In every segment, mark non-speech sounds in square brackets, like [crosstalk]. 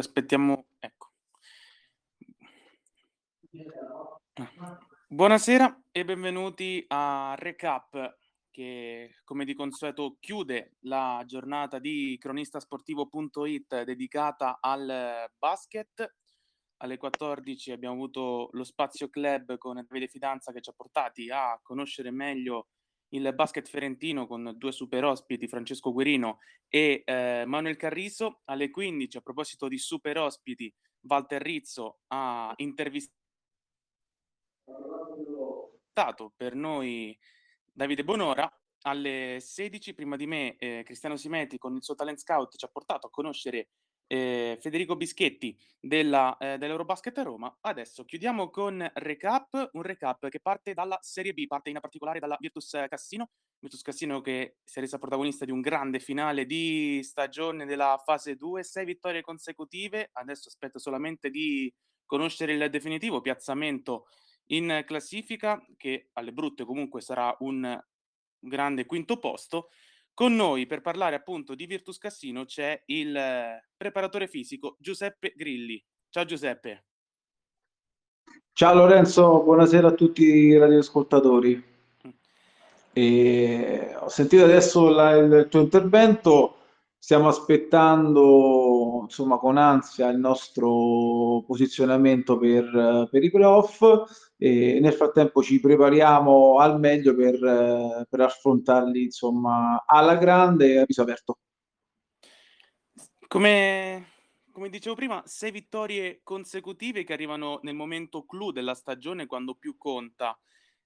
aspettiamo, ecco. Buonasera e benvenuti a Recap che come di consueto chiude la giornata di cronistasportivo.it dedicata al basket. Alle 14 abbiamo avuto lo spazio club con Davide Fidanza che ci ha portati a conoscere meglio il basket fiorentino con due super ospiti, Francesco Guerino e eh, Manuel Carriso. Alle 15, a proposito di super ospiti, Walter Rizzo ha intervistato per noi Davide Bonora. Alle 16, prima di me, eh, Cristiano Simeti con il suo talent scout ci ha portato a conoscere eh, Federico Bischetti della, eh, dell'Eurobasket Roma. Adesso chiudiamo con recap, un recap che parte dalla Serie B, parte in particolare dalla Virtus Cassino, Virtus Cassino che si è resa protagonista di un grande finale di stagione della fase 2, sei vittorie consecutive, adesso aspetto solamente di conoscere il definitivo piazzamento in classifica, che alle brutte comunque sarà un grande quinto posto, con noi per parlare appunto di Virtus Cassino c'è il preparatore fisico Giuseppe Grilli. Ciao Giuseppe. Ciao Lorenzo, buonasera a tutti i radioascoltatori. E ho sentito adesso la, il tuo intervento, stiamo aspettando insomma con ansia il nostro posizionamento per, per i playoff e nel frattempo ci prepariamo al meglio per, per affrontarli insomma alla grande e a viso aperto. Come, come dicevo prima, sei vittorie consecutive che arrivano nel momento clou della stagione quando più conta.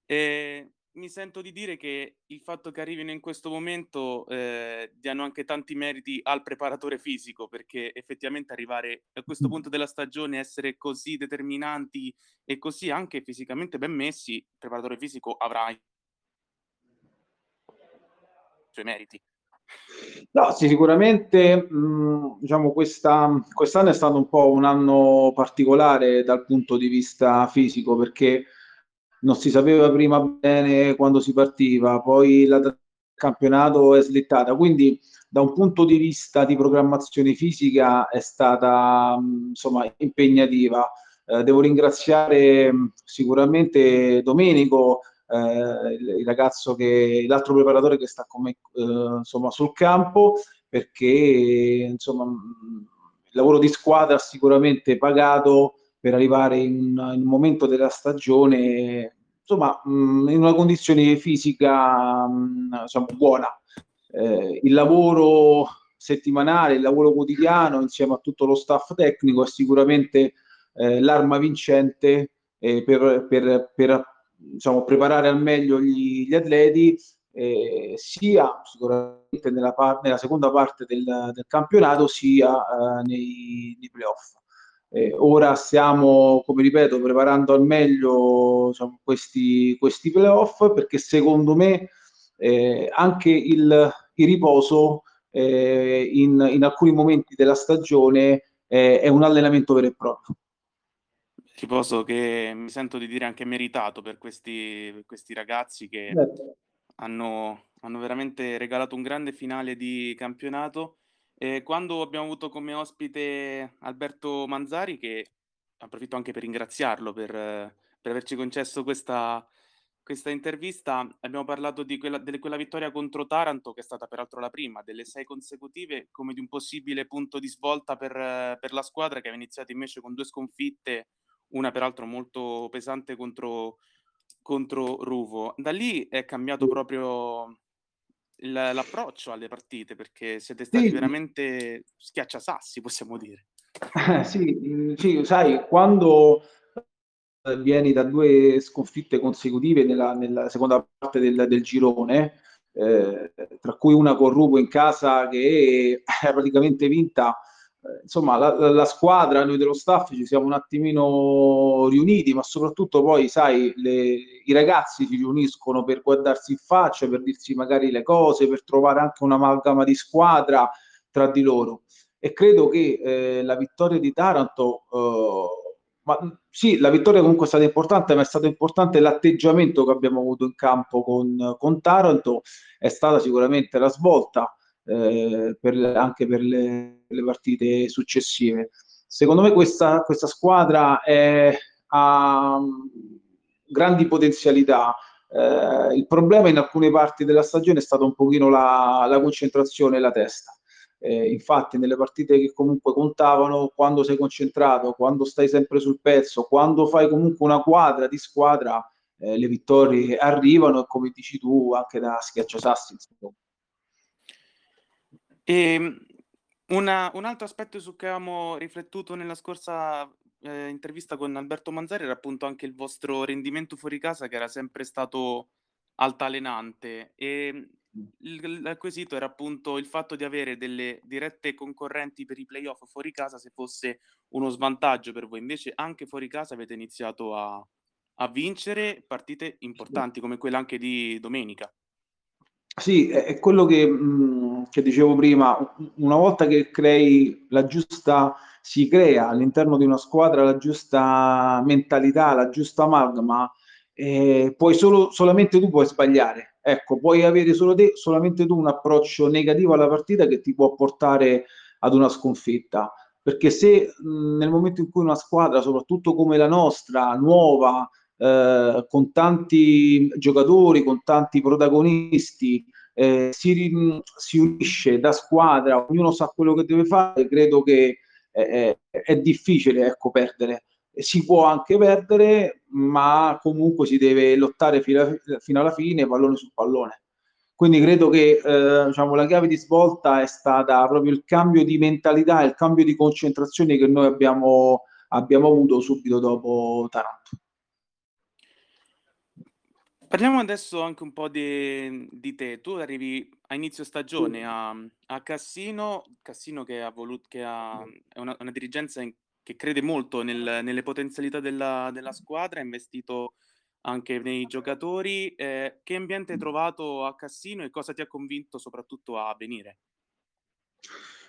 E mi sento di dire che il fatto che arrivino in questo momento eh, diano anche tanti meriti al preparatore fisico, perché effettivamente arrivare a questo punto della stagione, essere così determinanti e così anche fisicamente ben messi, il preparatore fisico avrà i suoi meriti. No, sì, sicuramente mh, diciamo questa, quest'anno è stato un po' un anno particolare dal punto di vista fisico perché non si sapeva prima bene quando si partiva, poi la campionato è slittata, quindi da un punto di vista di programmazione fisica è stata insomma impegnativa. Eh, devo ringraziare sicuramente Domenico, eh, il, il, ragazzo che l'altro preparatore che sta con me eh, insomma sul campo perché insomma il lavoro di squadra sicuramente pagato per arrivare in, in un momento della stagione insomma, mh, mm, in una condizione fisica mh, mm, diciamo, buona. Eh, il lavoro settimanale, il lavoro quotidiano insieme a tutto lo staff tecnico è sicuramente eh, l'arma vincente eh, per, per, per diciamo, preparare al meglio gli, gli atleti eh, sia sicuramente nella, par- nella, seconda parte del, del campionato sia eh, nei, nei playoff. Eh, ora stiamo, come ripeto, preparando al meglio diciamo, questi, questi playoff perché secondo me eh, anche il, il riposo eh, in, in, alcuni momenti della stagione è un allenamento vero e proprio. Riposo che mi sento di dire anche meritato per questi, per questi ragazzi che certo. hanno, hanno veramente regalato un grande finale di campionato e quando abbiamo avuto come ospite Alberto Manzari, che approfitto anche per ringraziarlo per, per averci concesso questa, questa intervista, abbiamo parlato di quella, di quella vittoria contro Taranto, che è stata peraltro la prima delle sei consecutive, come di un possibile punto di svolta per, per la squadra che aveva iniziato invece con due sconfitte, una peraltro molto pesante contro, contro Ruvo. Da lì è cambiato proprio l'approccio alle partite perché siete stati sì. veramente schiacciasassi, possiamo dire. Eh, sì, sì, sai, quando eh, vieni da due sconfitte consecutive nella, nella seconda parte del, del girone, eh, tra cui una con Rubo in casa che è praticamente vinta insomma, la, la, squadra, noi dello staff ci siamo un attimino riuniti, ma soprattutto poi, sai, le, i ragazzi si riuniscono per guardarsi in faccia, per dirsi magari le cose, per trovare anche un'amalgama di squadra tra di loro. E credo che eh, la vittoria di Taranto, eh, ma sì, la vittoria comunque è stata importante, ma è stato importante l'atteggiamento che abbiamo avuto in campo con, con Taranto, è stata sicuramente la svolta eh, per, anche per le, le, partite successive. secondo me questa, questa squadra è, ha grandi potenzialità. Eh, il problema in alcune parti della stagione è stato un pochino la, la concentrazione e la testa. Eh, infatti, nelle partite che comunque contavano, quando sei concentrato, quando stai sempre sul pezzo, quando fai comunque una quadra di squadra, eh, le vittorie arrivano e come dici tu, anche da schiacciasassi. E ehm, una, un altro aspetto su cui avevamo riflettuto nella scorsa eh, intervista con Alberto Manzari era appunto anche il vostro rendimento fuori casa che era sempre stato altalenante e il, il quesito era appunto il fatto di avere delle dirette concorrenti per i playoff fuori casa se fosse uno svantaggio per voi. Invece anche fuori casa avete iniziato a, a vincere partite importanti come quella anche di domenica. Sì, è quello che, mh, che, dicevo prima, una volta che crei la giusta, si crea all'interno di una squadra la giusta mentalità, la giusta magma, eh, poi solo, solamente tu puoi sbagliare. Ecco, puoi avere solo te, solamente tu un approccio negativo alla partita che ti può portare ad una sconfitta. Perché se mh, nel momento in cui una squadra, soprattutto come la nostra, nuova, eh, con tanti giocatori, con tanti protagonisti, eh, si, si, unisce da squadra, ognuno sa quello che deve fare, credo che è, è difficile ecco, perdere. Si può anche perdere, ma comunque si deve lottare fino, a, fino alla fine, pallone su pallone. Quindi credo che eh, diciamo, la chiave di svolta è stata proprio il cambio di mentalità, il cambio di concentrazione che noi abbiamo, abbiamo avuto subito dopo Taranto. Parliamo adesso anche un po' di, di te. Tu arrivi a inizio stagione a, a Cassino, Cassino che ha voluto, che ha, è una, una dirigenza in, che crede molto nel, nelle potenzialità della, della, squadra, ha investito anche nei giocatori. Eh, che ambiente hai trovato a Cassino e cosa ti ha convinto soprattutto a venire?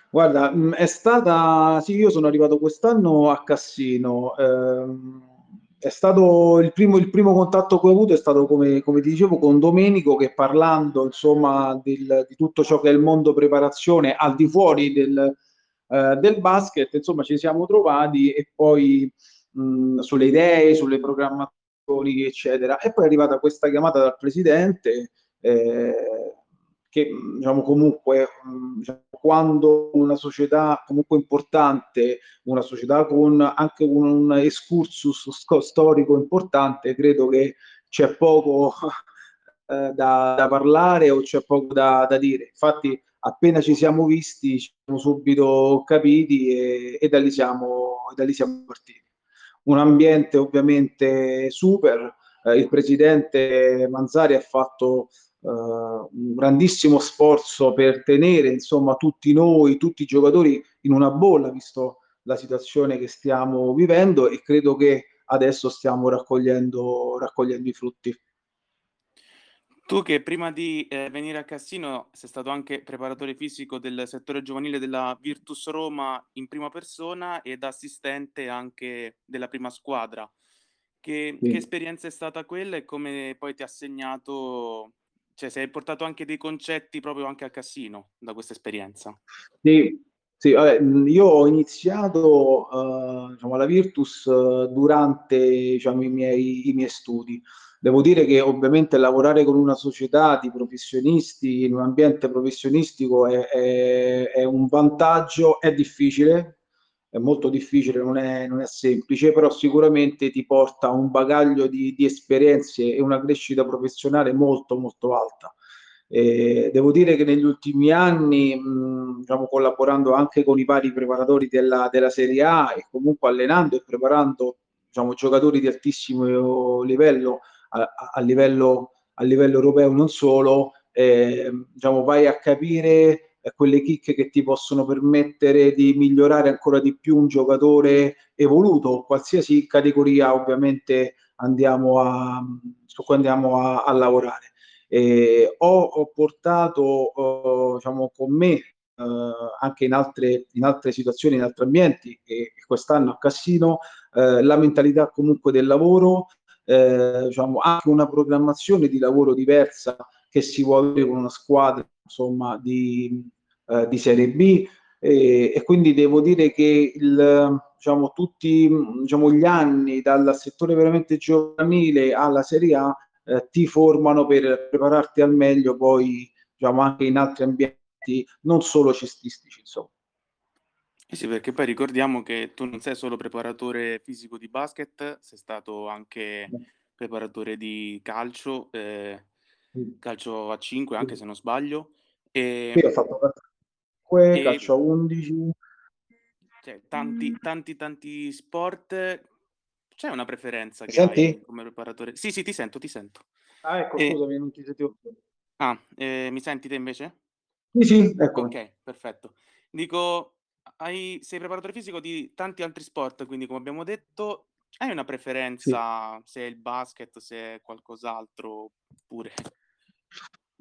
Guarda, è stata... Sì, io sono arrivato quest'anno a Cassino. Ehm è stato il primo, il primo, contatto che ho avuto è stato come, come ti dicevo con Domenico che parlando insomma del, di tutto ciò che è il mondo preparazione al di fuori del, eh, del basket insomma ci siamo trovati e poi mh, sulle idee sulle programmazioni eccetera. E poi è arrivata questa chiamata dal presidente eh, che diciamo, comunque diciamo, quando una società comunque importante, una società con anche un, excursus storico importante, credo che c'è poco [laughs] eh, da, da, parlare o c'è poco da, da, dire. Infatti appena ci siamo visti ci siamo subito capiti e, e da, lì siamo, da lì siamo partiti. Un ambiente ovviamente super, eh, il presidente Manzari ha fatto un grandissimo sforzo per tenere insomma tutti noi, tutti i giocatori in una bolla, visto la situazione che stiamo vivendo e credo che adesso stiamo raccogliendo, raccogliendo i frutti. Tu che prima di eh, venire a Cassino sei stato anche preparatore fisico del settore giovanile della Virtus Roma in prima persona ed assistente anche della prima squadra. Che, sì. che esperienza è stata quella e come poi ti ha segnato cioè, se hai portato anche dei concetti proprio anche al Cassino da questa esperienza. Sì, sì vabbè, io ho iniziato uh, diciamo, la Virtus uh, durante diciamo, i, miei, i miei studi. Devo dire che ovviamente lavorare con una società di professionisti in un ambiente professionistico è, è, è un vantaggio, è difficile, è molto difficile, non è, non è, semplice, però sicuramente ti porta un bagaglio di, di esperienze e una crescita professionale molto molto alta. Eh, devo dire che negli ultimi anni, mh, diciamo, collaborando anche con i vari preparatori della, della Serie A e comunque allenando e preparando diciamo, giocatori di altissimo livello a, a, livello, a livello europeo non solo, eh, diciamo, vai a capire quelle chicche che ti possono permettere di migliorare ancora di più un giocatore evoluto, qualsiasi categoria ovviamente andiamo a, su cui andiamo a, a lavorare. Eh, ho, ho, portato uh, diciamo, con me uh, anche in altre, in altre, situazioni, in altri ambienti, e, quest'anno a Cassino, uh, la mentalità comunque del lavoro, diciamo, anche una programmazione di lavoro diversa che si vuole avere con una squadra insomma, di, eh, di Serie B, E, e, quindi devo dire che il, diciamo, tutti diciamo, gli anni dal settore veramente giovanile alla Serie A eh, ti formano per prepararti al meglio poi diciamo, anche in altri ambienti non solo cestistici insomma. Eh sì, perché poi ricordiamo che tu non sei solo preparatore fisico di basket, sei stato anche preparatore di calcio, eh, calcio a 5 anche se non sbaglio. E, sì, ho fatto calcio, calcio a 11. Cioè, tanti, tanti, tanti sport. C'è una preferenza che Senti? hai come preparatore? Sì, sì, ti sento, ti sento. Ah, ecco, e... scusami, non ti sentivo. Ah, eh, mi senti te invece? Sì, sì, ecco. Ok, perfetto. Dico, hai, sei preparatore fisico di tanti altri sport, quindi come abbiamo detto, hai una preferenza sì. se è il basket, se è qualcos'altro pure?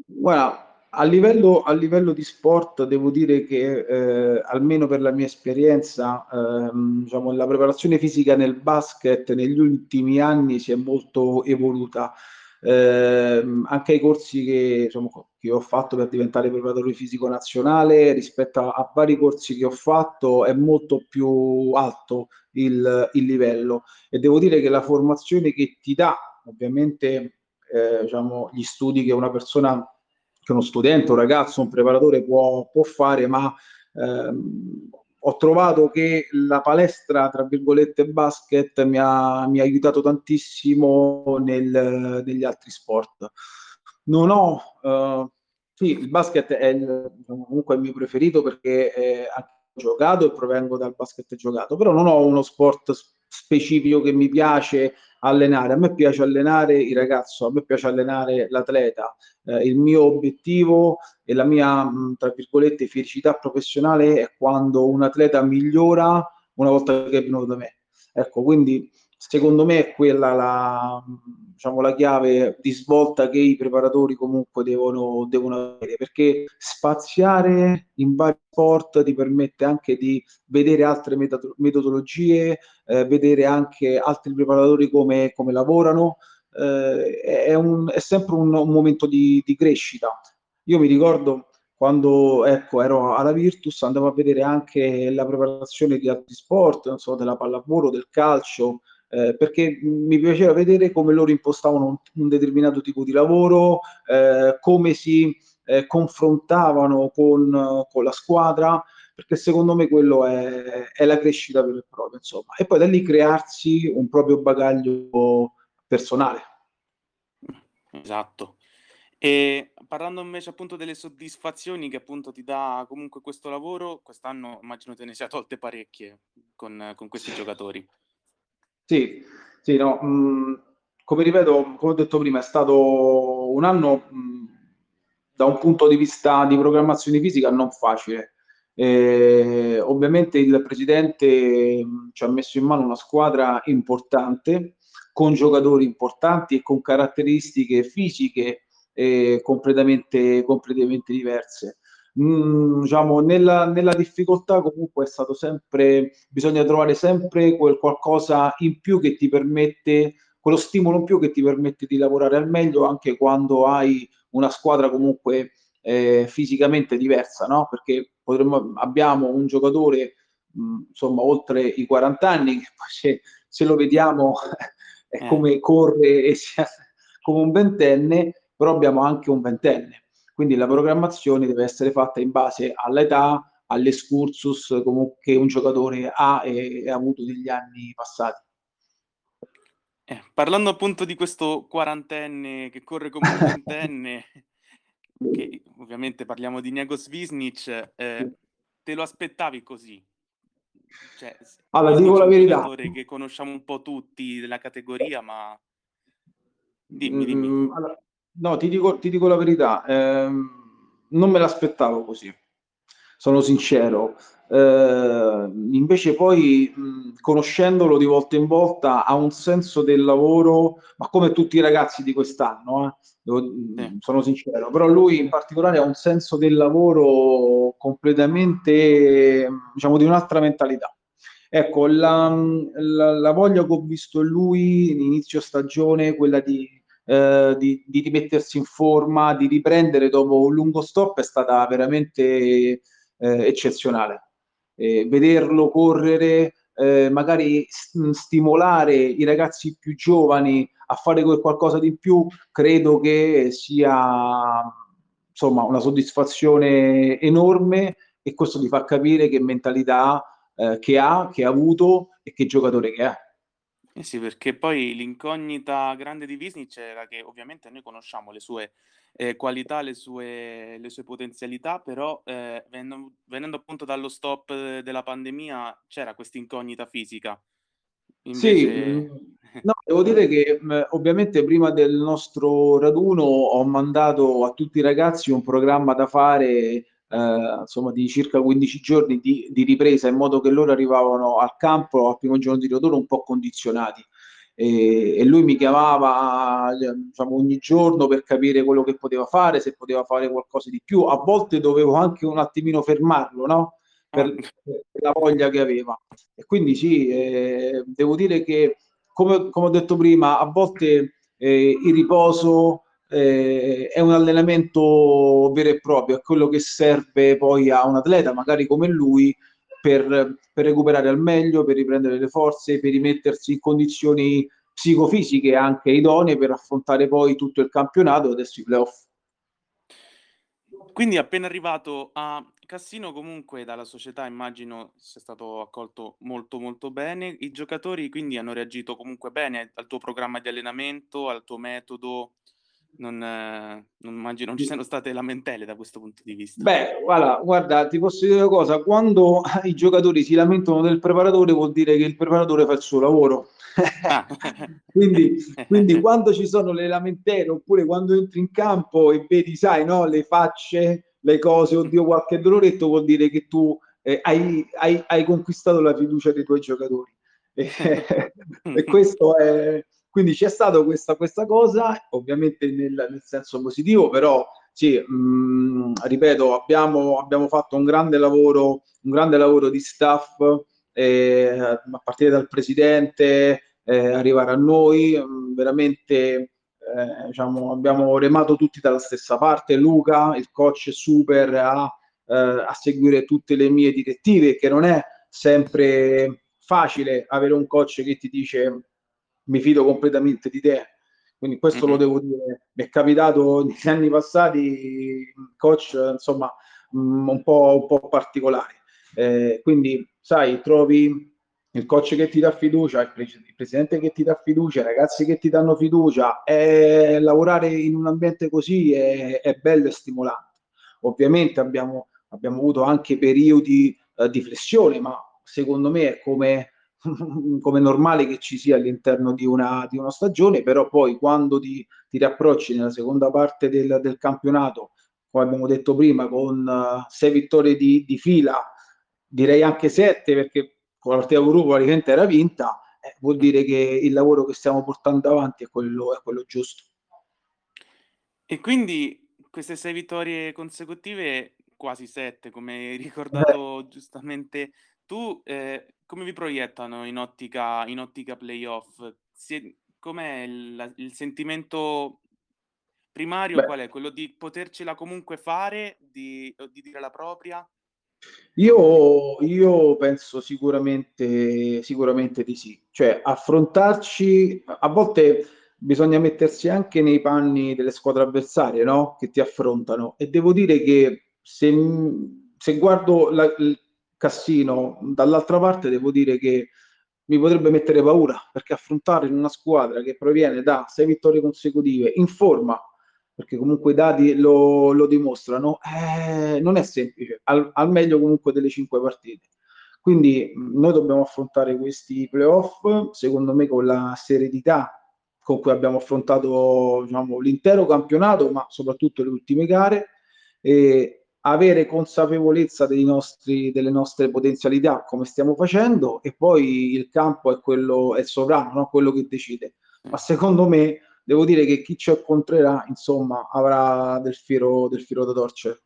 Guarda, a livello, a livello di sport devo dire che eh, almeno per la mia esperienza, ehm, diciamo, la preparazione fisica nel basket negli ultimi anni si è molto evoluta. Eh, anche ai corsi che, diciamo, che, ho fatto per diventare preparatore fisico nazionale rispetto a, a, vari corsi che ho fatto è molto più alto il, il, livello. E devo dire che la formazione che ti dà ovviamente eh, diciamo, gli studi che una persona che uno studente, un ragazzo, un preparatore può, può fare, ma ehm, ho trovato che la palestra, tra virgolette, basket mi ha, mi ha aiutato tantissimo nel, negli altri sport. Non ho, uh, sì, il basket è il, diciamo, comunque il mio preferito perché eh, ho giocato e provengo dal basket giocato, però non ho uno sport specifico che mi piace allenare. A me piace allenare il ragazzo, a me piace allenare l'atleta. Eh, il mio obiettivo e la mia, tra virgolette, felicità professionale è quando un atleta migliora una volta che è venuto da me. Ecco, quindi secondo me è quella la, diciamo, la chiave di svolta che i preparatori comunque devono, devono avere, perché spaziare in vari sport ti permette anche di vedere altre metodologie, eh, vedere anche altri preparatori come, come lavorano, eh, è, un, è, sempre un, un momento di, di, crescita. Io mi ricordo quando ecco, ero alla Virtus andavo a vedere anche la preparazione di altri sport, non so, della pallavolo, del calcio, eh, perché mi piaceva vedere come loro impostavano un, un determinato tipo di lavoro, eh, come si eh, confrontavano con, con, la squadra, perché secondo me quello è, è la crescita per il proprio, insomma. E poi da lì crearsi un proprio bagaglio personale. Esatto. E parlando invece appunto delle soddisfazioni che appunto ti dà comunque questo lavoro, quest'anno immagino te ne sia tolte parecchie con, con questi giocatori. Sì, sì, no, mh, mm, come ripeto, come ho detto prima, è stato un anno mh, mm, da un punto di vista di programmazione fisica non facile. Eh, ovviamente il presidente mm, ci ha messo in mano una squadra importante, con giocatori importanti e con caratteristiche fisiche eh, completamente, completamente diverse mh, mm, diciamo, nella, nella, difficoltà comunque è stato sempre, bisogna trovare sempre quel qualcosa in più che ti permette, quello stimolo in più che ti permette di lavorare al meglio anche quando hai una squadra comunque eh, fisicamente diversa, no? Perché potremmo, abbiamo un giocatore mh, mm, insomma oltre i 40 anni che poi se, se lo vediamo [laughs] è eh. come corre e sia come un ventenne, però abbiamo anche un ventenne quindi la programmazione deve essere fatta in base all'età, all'escursus che un giocatore ha e ha avuto negli anni passati. Eh, parlando appunto di questo quarantenne che corre come un ventenne, [laughs] che ovviamente parliamo di Nego Svisnic, eh, te lo aspettavi così? Cioè, allora, dico la verità. che conosciamo un po' tutti della categoria, ma dimmi, dimmi. Mm, allora, No, ti dico, ti dico la verità, ehm, non me l'aspettavo così, sono sincero. Eh, invece poi, mh, conoscendolo di volta in volta, ha un senso del lavoro, ma come tutti i ragazzi di quest'anno, eh, devo, eh. sono sincero, però lui in particolare ha un senso del lavoro completamente, diciamo, di un'altra mentalità. Ecco, la, la, la voglia che ho visto in lui in inizio stagione, quella di eh, di, di, rimettersi in forma, di riprendere dopo un lungo stop è stata veramente eh, eccezionale. eh, vederlo correre, eh, magari stimolare i ragazzi più giovani a fare qualcosa di più, credo che sia insomma una soddisfazione enorme e questo ti fa capire che mentalità eh, che ha, che ha avuto e che giocatore che è. Eh sì, perché poi l'incognita grande di Visnic era che ovviamente noi conosciamo le sue eh, qualità, le sue, le sue potenzialità, però eh, venendo, venendo, appunto dallo stop della pandemia c'era questa incognita fisica. Invece... Sì, mm, no, devo dire che mm, ovviamente prima del nostro raduno ho mandato a tutti i ragazzi un programma da fare eh, insomma di circa 15 giorni di, di, ripresa in modo che loro arrivavano al campo al primo giorno di rotore un po' condizionati e, e lui mi chiamava diciamo, ogni giorno per capire quello che poteva fare, se poteva fare qualcosa di più. A volte dovevo anche un attimino fermarlo, no? Per, per la voglia che aveva. E quindi sì, eh, devo dire che come, come, ho detto prima, a volte eh, il riposo eh, è un allenamento vero e proprio, è quello che serve poi a un atleta, magari come lui, per, per recuperare al meglio, per riprendere le forze, per rimettersi in condizioni psicofisiche anche idonee per affrontare poi tutto il campionato e adesso i playoff. Quindi appena arrivato a Cassino comunque dalla società immagino sia stato accolto molto molto bene. I giocatori quindi hanno reagito comunque bene al tuo programma di allenamento, al tuo metodo non, non, immagino, non ci siano state lamentele da questo punto di vista. Beh, guarda, guarda, ti posso dire una cosa, quando [laughs] i giocatori si lamentano del preparatore vuol dire che il preparatore fa il suo lavoro. Ah. [laughs] [laughs] quindi, quindi quando ci sono le lamentele oppure quando entri in campo e vedi, sai, no, le facce, le cose, oddio qualche doloretto, vuol dire che tu eh, hai, hai, hai, conquistato la fiducia dei tuoi giocatori. e questo è quindi c'è stata questa, questa cosa, ovviamente nel, nel, senso positivo, però sì, mh, mm, ripeto, abbiamo, abbiamo, fatto un grande lavoro, un grande lavoro di staff, eh, a partire dal presidente, eh, arrivare a noi, mh, mm, veramente eh, diciamo, abbiamo remato tutti dalla stessa parte, Luca, il coach super a, eh, a seguire tutte le mie direttive, che non è sempre facile avere un coach che ti dice mi fido completamente di te. Quindi questo mm-hmm. lo devo dire. Mi è capitato [laughs] negli anni passati, coach, insomma, mm, un po', un po particolare. Eh, quindi, sai, trovi il coach che ti dà fiducia, il, pre- il, presidente che ti dà fiducia, i ragazzi che ti danno fiducia. E lavorare in un ambiente così è, è bello e stimolante. Ovviamente abbiamo, abbiamo avuto anche periodi eh, di flessione, ma secondo me è come [laughs] come normale che ci sia all'interno di una, di una stagione, però poi quando ti, ti riapprocci nella seconda parte del, del, campionato, come abbiamo detto prima, con uh, sei vittorie di, di, fila, direi anche sette, perché con la partita Rupo praticamente era vinta, eh, vuol dire che il lavoro che stiamo portando avanti è quello, è quello giusto. E quindi queste sei vittorie consecutive, quasi sette, come hai ricordato eh. giustamente tu, eh, come vi proiettano in ottica, in ottica playoff? Si, com'è il, il sentimento primario? Beh. Qual è? Quello di potercela comunque fare, di, di dire la propria? Io, io penso sicuramente, sicuramente di sì. Cioè, affrontarci, a volte bisogna mettersi anche nei panni delle squadre avversarie, no? Che ti affrontano. E devo dire che se, se guardo la, Cassino, dall'altra parte devo dire che mi potrebbe mettere paura perché affrontare in una squadra che proviene da sei vittorie consecutive in forma, perché comunque i dati lo, lo dimostrano, eh, non è semplice, al, al, meglio comunque delle cinque partite. Quindi noi dobbiamo affrontare questi playoff, secondo me, con la serenità con cui abbiamo affrontato diciamo, l'intero campionato, ma soprattutto le ultime gare. E, avere consapevolezza nostri, delle nostre potenzialità come stiamo facendo e poi il campo è quello è il sovrano, no? quello che decide. Ma secondo me devo dire che chi ci incontrerà insomma avrà del filo, del filo da torcere.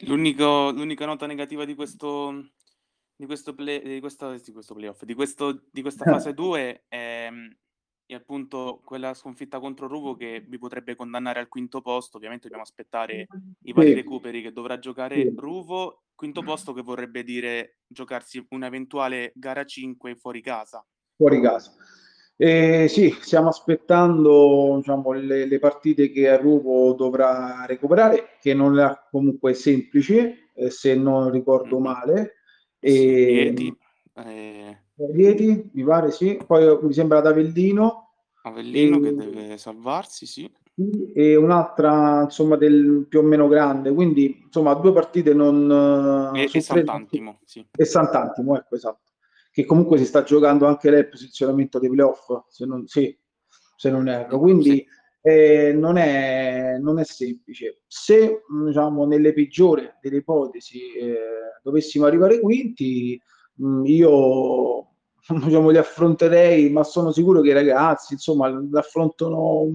l'unica nota negativa di questo, di questo, play, di questo, di questo playoff, di, questo, di questa fase 2 è e appunto quella sconfitta contro Ruvo che vi potrebbe condannare al quinto posto. Ovviamente dobbiamo aspettare i vari recuperi che dovrà giocare. Ruvo quinto posto che vorrebbe dire giocarsi un'eventuale gara 5 fuori casa. Fuori casa. Eh, sì, stiamo aspettando diciamo, le, le, partite che Arrupo dovrà recuperare, che non è comunque semplice, eh, se non ricordo mm-hmm. male. E, Rieti, eh... Rieti, mi pare sì. Poi mi sembra ad Avellino. Avellino e... che deve salvarsi, sì. E un'altra insomma del più o meno grande, quindi insomma due partite non... E, e Sant'Antimo, sì. E Sant'Antimo, ecco esatto che comunque si sta giocando anche lei il posizionamento dei playoff, se non, sì, se non erro. Quindi sì. eh, non, è, non, è, semplice. Se diciamo, nelle peggiori delle ipotesi eh, dovessimo arrivare quinti, mh, io [laughs] diciamo, li affronterei, ma sono sicuro che i ragazzi insomma l'affrontano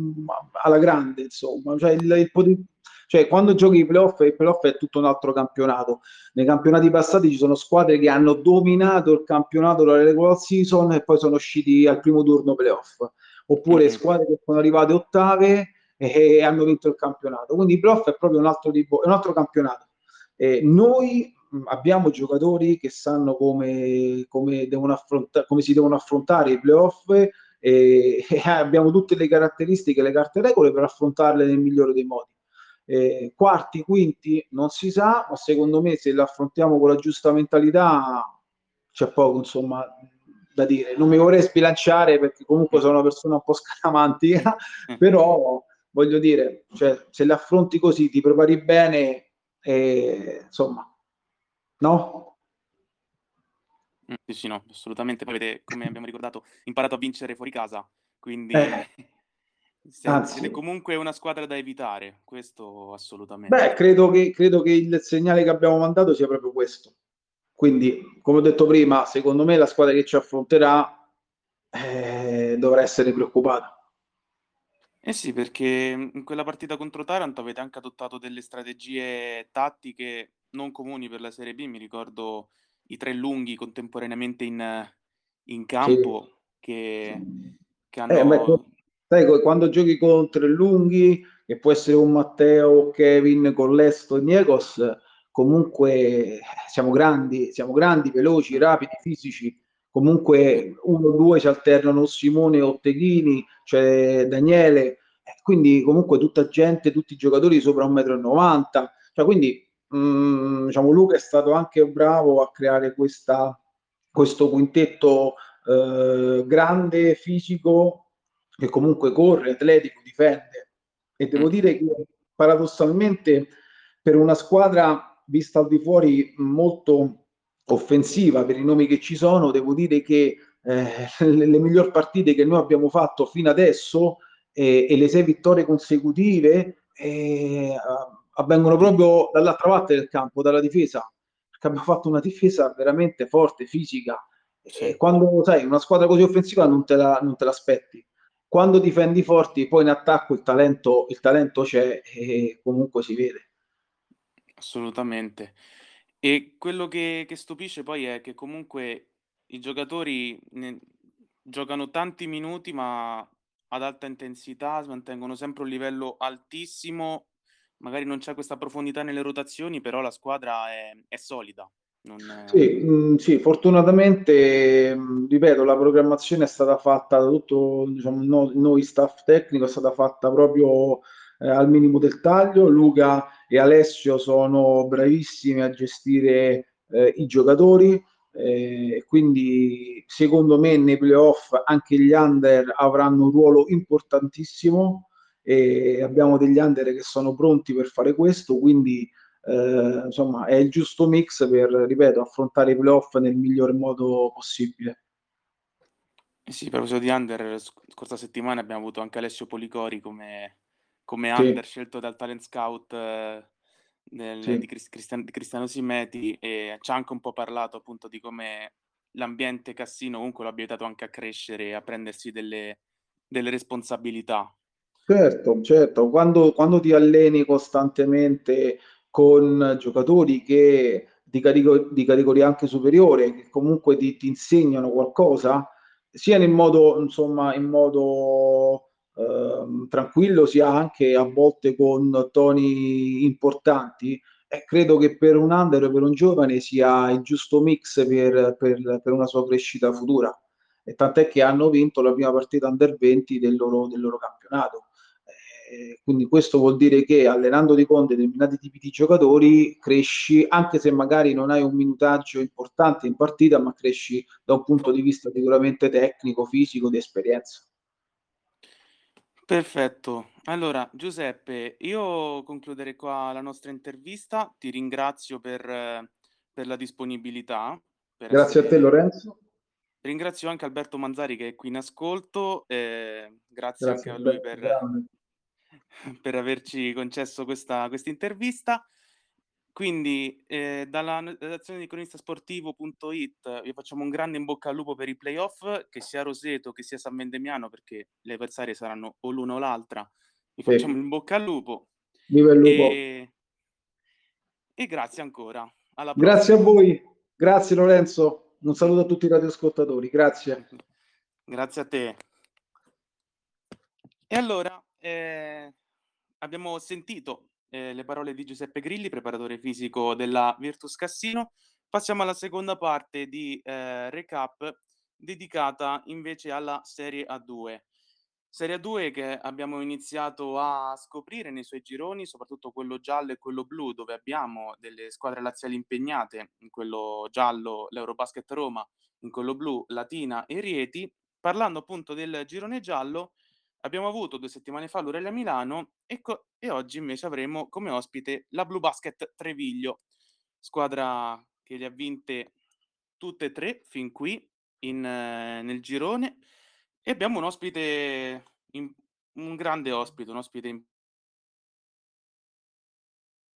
alla grande. Insomma. Cioè, il, il, cioè, quando giochi i playoff, il playoff è tutto un altro campionato. Nei campionati passati ci sono squadre che hanno dominato il campionato della regular season e poi sono usciti al primo turno playoff. Oppure mm-hmm. squadre che sono arrivate ottave e, hanno vinto il campionato. Quindi il playoff è proprio un altro, tipo, è un altro campionato. Eh, noi abbiamo giocatori che sanno come, come, come si devono affrontare i playoff e, e [laughs] abbiamo tutte le caratteristiche, le carte regole per affrontarle nel migliore dei modi. Eh, quarti, quinti non si sa, ma secondo me se l'affrontiamo con la giusta mentalità c'è poco insomma da dire. Non mi vorrei sbilanciare perché comunque sono una persona un po' scaramantica, [laughs] però voglio dire, cioè, se l'affronti così, ti prepari bene, eh, insomma, no? Mm, sì, sì, no, assolutamente. Poi avete, come abbiamo ricordato, imparato a vincere fuori casa, quindi... Eh. Siete comunque una squadra da evitare, questo assolutamente. Beh, credo che, credo che il segnale che abbiamo mandato sia proprio questo. Quindi, come ho detto prima, secondo me la squadra che ci affronterà eh, dovrà essere preoccupata. Eh sì, perché in quella partita contro Taranto avete anche adottato delle strategie tattiche non comuni per la Serie B. Mi ricordo i tre lunghi contemporaneamente in, in campo sì. che, che, hanno... Eh, beh, sai, quando giochi contro i lunghi, che può essere un Matteo, Kevin, Collesto e Niekos, comunque siamo grandi, siamo grandi, veloci, rapidi, fisici. Comunque uno o due si alternano Simone Otteghini, c'è Daniele, quindi comunque tutta gente, tutti i giocatori sopra 1,90 m. Cioè, quindi mh, mm, diciamo, Luca è stato anche bravo a creare questa, questo quintetto eh, grande, fisico, che comunque corre, atletico, difende. E devo dire che paradossalmente per una squadra vista al di fuori molto offensiva per i nomi che ci sono, devo dire che eh, [laughs] le, le migliori partite che noi abbiamo fatto fino adesso eh, e le sei vittorie consecutive eh, avvengono proprio dall'altra parte del campo, dalla difesa, perché abbiamo fatto una difesa veramente forte, fisica. Sì. quando sai una squadra così offensiva non te, la, non te l'aspetti quando difendi forti, poi in attacco il talento, il talento c'è e comunque si vede. Assolutamente. E quello che, che stupisce poi è che comunque i giocatori ne, giocano tanti minuti, ma ad alta intensità, mantengono sempre un livello altissimo. Magari non c'è questa profondità nelle rotazioni, però la squadra è, è solida. Non... Sì, mh, mm, sì, fortunatamente, mh, mm, ripeto, la programmazione è stata fatta da tutto, diciamo, no, noi staff tecnico, è stata fatta proprio eh, al minimo del taglio. Luca e Alessio sono bravissimi a gestire eh, i giocatori, eh, quindi secondo me nei playoff anche gli under avranno un ruolo importantissimo e abbiamo degli under che sono pronti per fare questo, quindi eh, insomma è il giusto mix per, ripeto, affrontare i playoff nel miglior modo possibile. Sì, a proposito di under, scorsa settimana abbiamo avuto anche Alessio Policori come, come under sì. scelto dal talent scout eh, del, sì. di, Cristian, di, Cristiano Simeti e ci ha anche un po' parlato appunto di come l'ambiente Cassino comunque l'ha aiutato anche a crescere e a prendersi delle, delle responsabilità. Certo, certo, quando, quando ti alleni costantemente con giocatori che di, carico, di categoria anche superiore, che comunque ti, ti, insegnano qualcosa, sia in modo, insomma, in modo eh, tranquillo, sia anche a volte con toni importanti, eh, credo che per un under, per un giovane, sia il giusto mix per, per, per una sua crescita futura. E tant'è che hanno vinto la prima partita under 20 del loro, del loro campionato. Eh, quindi questo vuol dire che allenandoti con determinati tipi di giocatori cresci, anche se magari non hai un minutaggio importante in partita, ma cresci da un punto di vista sicuramente tecnico, fisico, di esperienza. Perfetto. Allora, Giuseppe, io concluderei qua la nostra intervista. Ti ringrazio per, per la disponibilità. Per grazie a te, Lorenzo. Ringrazio anche Alberto Manzari che è qui in ascolto. Eh, grazie, grazie, anche a lui per, [laughs] per, averci concesso questa intervista. Quindi eh, dalla redazione di cronistasportivo.it vi facciamo un grande in bocca al lupo per i playoff, che sia Roseto, che sia San Vendemiano, perché le avversarie saranno o l'una o l'altra. Vi sì. facciamo in bocca al lupo. Viva il lupo. E, e grazie ancora. grazie a voi. Grazie Lorenzo. Un saluto a tutti i radioascoltatori. Grazie. [laughs] Grazie a te. E allora, eh, abbiamo sentito eh, le parole di Giuseppe Grilli, preparatore fisico della Virtus Cassino. Passiamo alla seconda parte di eh, recap dedicata invece alla Serie A2. Serie A2 che abbiamo iniziato a scoprire nei suoi gironi, soprattutto quello giallo e quello blu, dove abbiamo delle squadre laziali impegnate, in quello giallo l'Eurobasket Roma, in quello blu Latina e Rieti. Parlando appunto del girone giallo, Abbiamo avuto due settimane fa l'Urelia Milano e, co- e oggi invece avremo come ospite la Blue Basket Treviglio, squadra che le ha vinte tutte e tre fin qui in, nel girone e abbiamo un ospite, in, un grande ospite, un ospite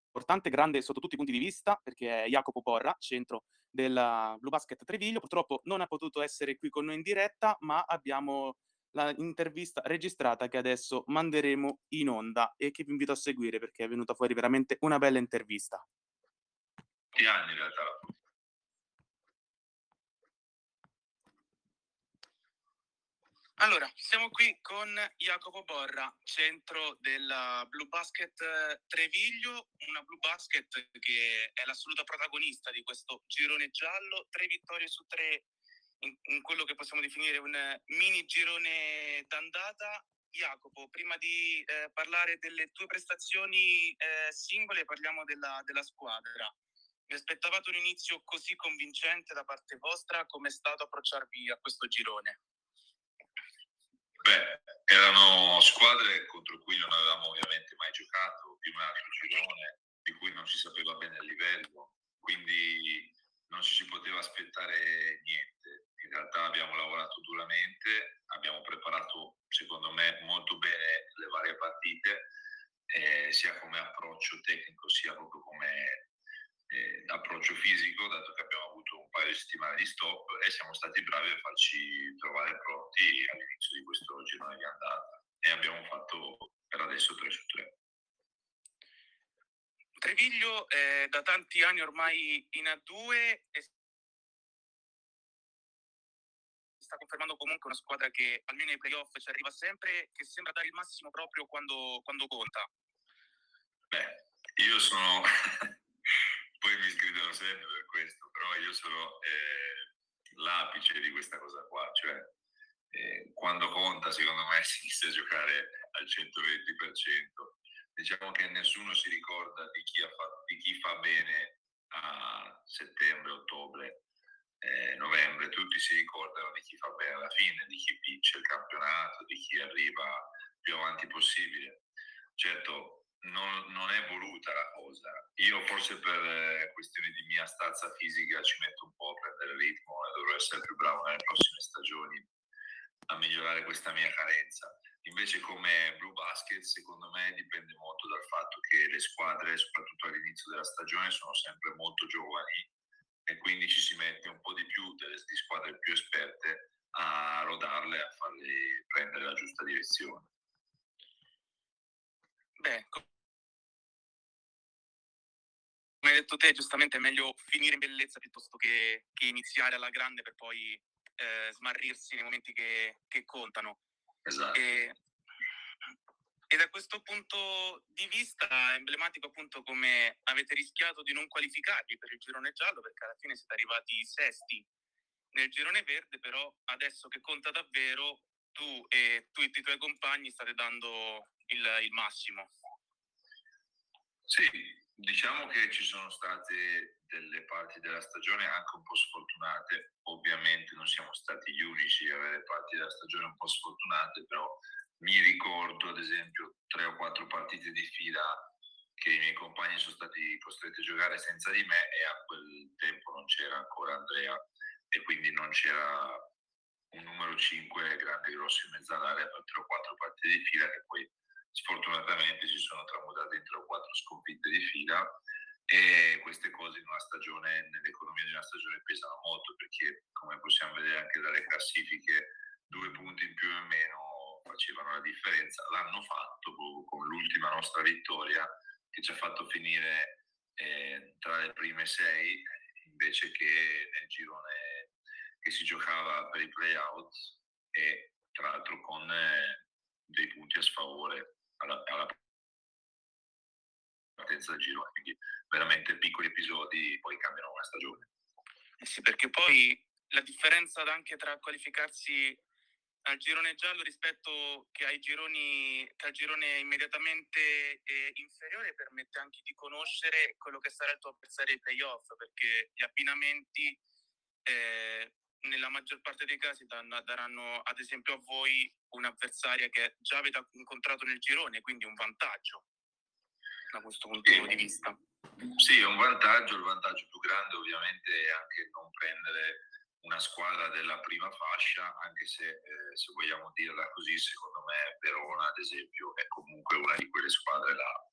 importante, grande sotto tutti i punti di vista, perché è Jacopo Porra, centro della Blue Basket Treviglio. Purtroppo non ha potuto essere qui con noi in diretta, ma abbiamo l'intervista registrata che adesso manderemo in onda e che vi invito a seguire perché è venuta fuori veramente una bella intervista. anni in realtà. Allora, siamo qui con Jacopo Borra, centro della Blue Basket eh, Treviglio, una Blue Basket che è l'assoluta protagonista di questo girone giallo, tre vittorie su tre in, in quello che possiamo definire un mini girone d'andata. Jacopo, prima di eh, parlare delle tue prestazioni eh, singole, parliamo della, della squadra. Vi aspettavate un inizio così convincente da parte vostra? Come è stato approcciarvi a questo girone? Beh, erano squadre contro cui non avevamo ovviamente mai giocato, in un altro girone, di cui non si sapeva bene il livello, quindi non ci si poteva aspettare niente in realtà abbiamo lavorato duramente, abbiamo preparato secondo me molto bene le varie partite, eh, sia come approccio tecnico sia proprio come eh, approccio fisico, dato che abbiamo avuto un paio di settimane di stop e siamo stati bravi a farci trovare pronti all'inizio di questo girone di andata e abbiamo fatto per adesso 3 su 3. Treviglio eh, da tanti anni ormai in A2 è sta confermando comunque una squadra che almeno ai playoff ci arriva sempre, che sembra dare il massimo proprio quando, quando conta. Io sono, [laughs] poi mi sgridano sempre per questo, però io sono eh, l'apice di questa cosa qua, cioè eh, quando conta secondo me [laughs] si inizia a giocare al 120%. Diciamo che nessuno si ricorda di chi, fa, di chi fa bene a settembre, ottobre, eh, novembre tutti si ricordano di chi fa bene alla fine, di chi vince il campionato, di chi arriva più avanti possibile. Certo, non, non è voluta la cosa. Io forse per eh, questioni di mia stazza fisica ci metto un po' a prendere ritmo e dovrò essere più bravo nelle prossime stagioni a migliorare questa mia carenza. Invece come Blue Basket secondo me dipende molto dal fatto che le squadre, soprattutto all'inizio della stagione, sono sempre molto giovani e quindi ci si mette un po' di più delle di squadre più esperte a rodarle, a farle prendere la giusta direzione. Beh, come hai detto te, giustamente è meglio finire in bellezza piuttosto che, che iniziare alla grande per poi eh, smarrirsi nei momenti che, che contano. Esatto. E E da questo punto di vista è emblematico appunto come avete rischiato di non qualificarvi per il girone giallo perché alla fine siete arrivati sesti nel girone verde, però adesso che conta davvero tu e tutti i tuoi compagni state dando il, il massimo. Sì, diciamo che ci sono state delle parti della stagione anche un po' sfortunate, ovviamente non siamo stati gli unici a avere parti della stagione un po' sfortunate, però mi ricordo ad esempio tre o quattro partite di fila che i miei compagni sono stati costretti a giocare senza di me e a quel tempo non c'era ancora Andrea e quindi non c'era un numero 5 grande e grosso in mezzo all'area per tre o quattro partite di fila che poi sfortunatamente si sono tramutate in tre o quattro sconfitte di fila e queste cose in una stagione, nell'economia di una stagione pesano molto perché come possiamo vedere anche dalle classifiche due punti in più e in meno facevano la differenza, l'hanno fatto con l'ultima nostra vittoria che ci ha fatto finire eh, tra le prime sei invece che nel girone che si giocava per i playout e tra l'altro con eh, dei punti a sfavore alla, alla partenza del girone, quindi veramente piccoli episodi poi cambiano una stagione. Eh sì, perché poi la differenza anche tra qualificarsi al girone giallo rispetto che ai gironi che al girone immediatamente eh, inferiore permette anche di conoscere quello che sarà il tuo avversario ai playoff perché gli abbinamenti eh, nella maggior parte dei casi daranno ad esempio a voi un'avversaria che già avete incontrato nel girone quindi un vantaggio da questo punto sì. di vista sì è un vantaggio il vantaggio più grande ovviamente è anche non prendere una squadra della prima fascia, anche se, eh, se vogliamo dirla così, secondo me Verona, ad esempio, è comunque una di quelle squadre là,